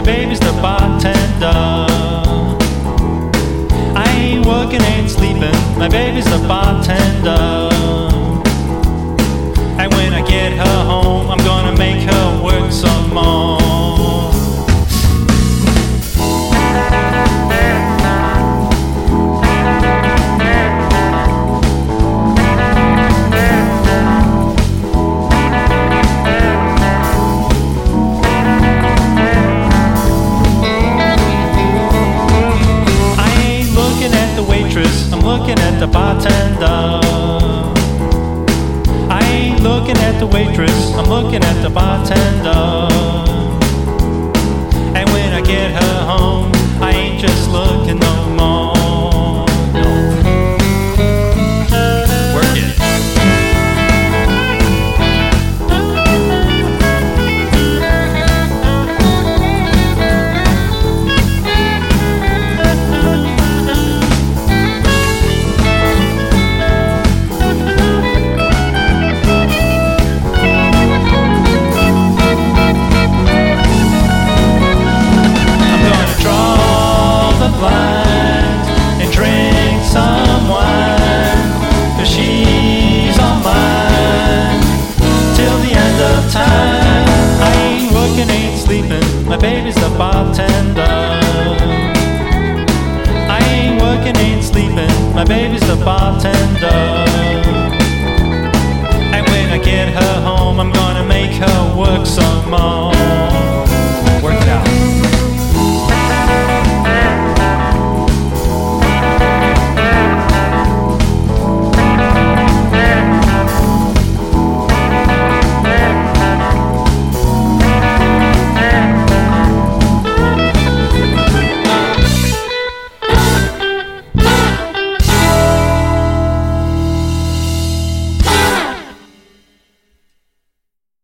My baby's the bartender. I ain't working, ain't sleeping. My baby's the bartender. And when I get her home, I'm gonna make her work some more. Looking at the bartender. I ain't looking at the waitress, I'm looking at the bartender. My baby's a bartender. I ain't working, ain't sleeping. My baby's a bartender. And when I get her home, I'm gonna make her work some more.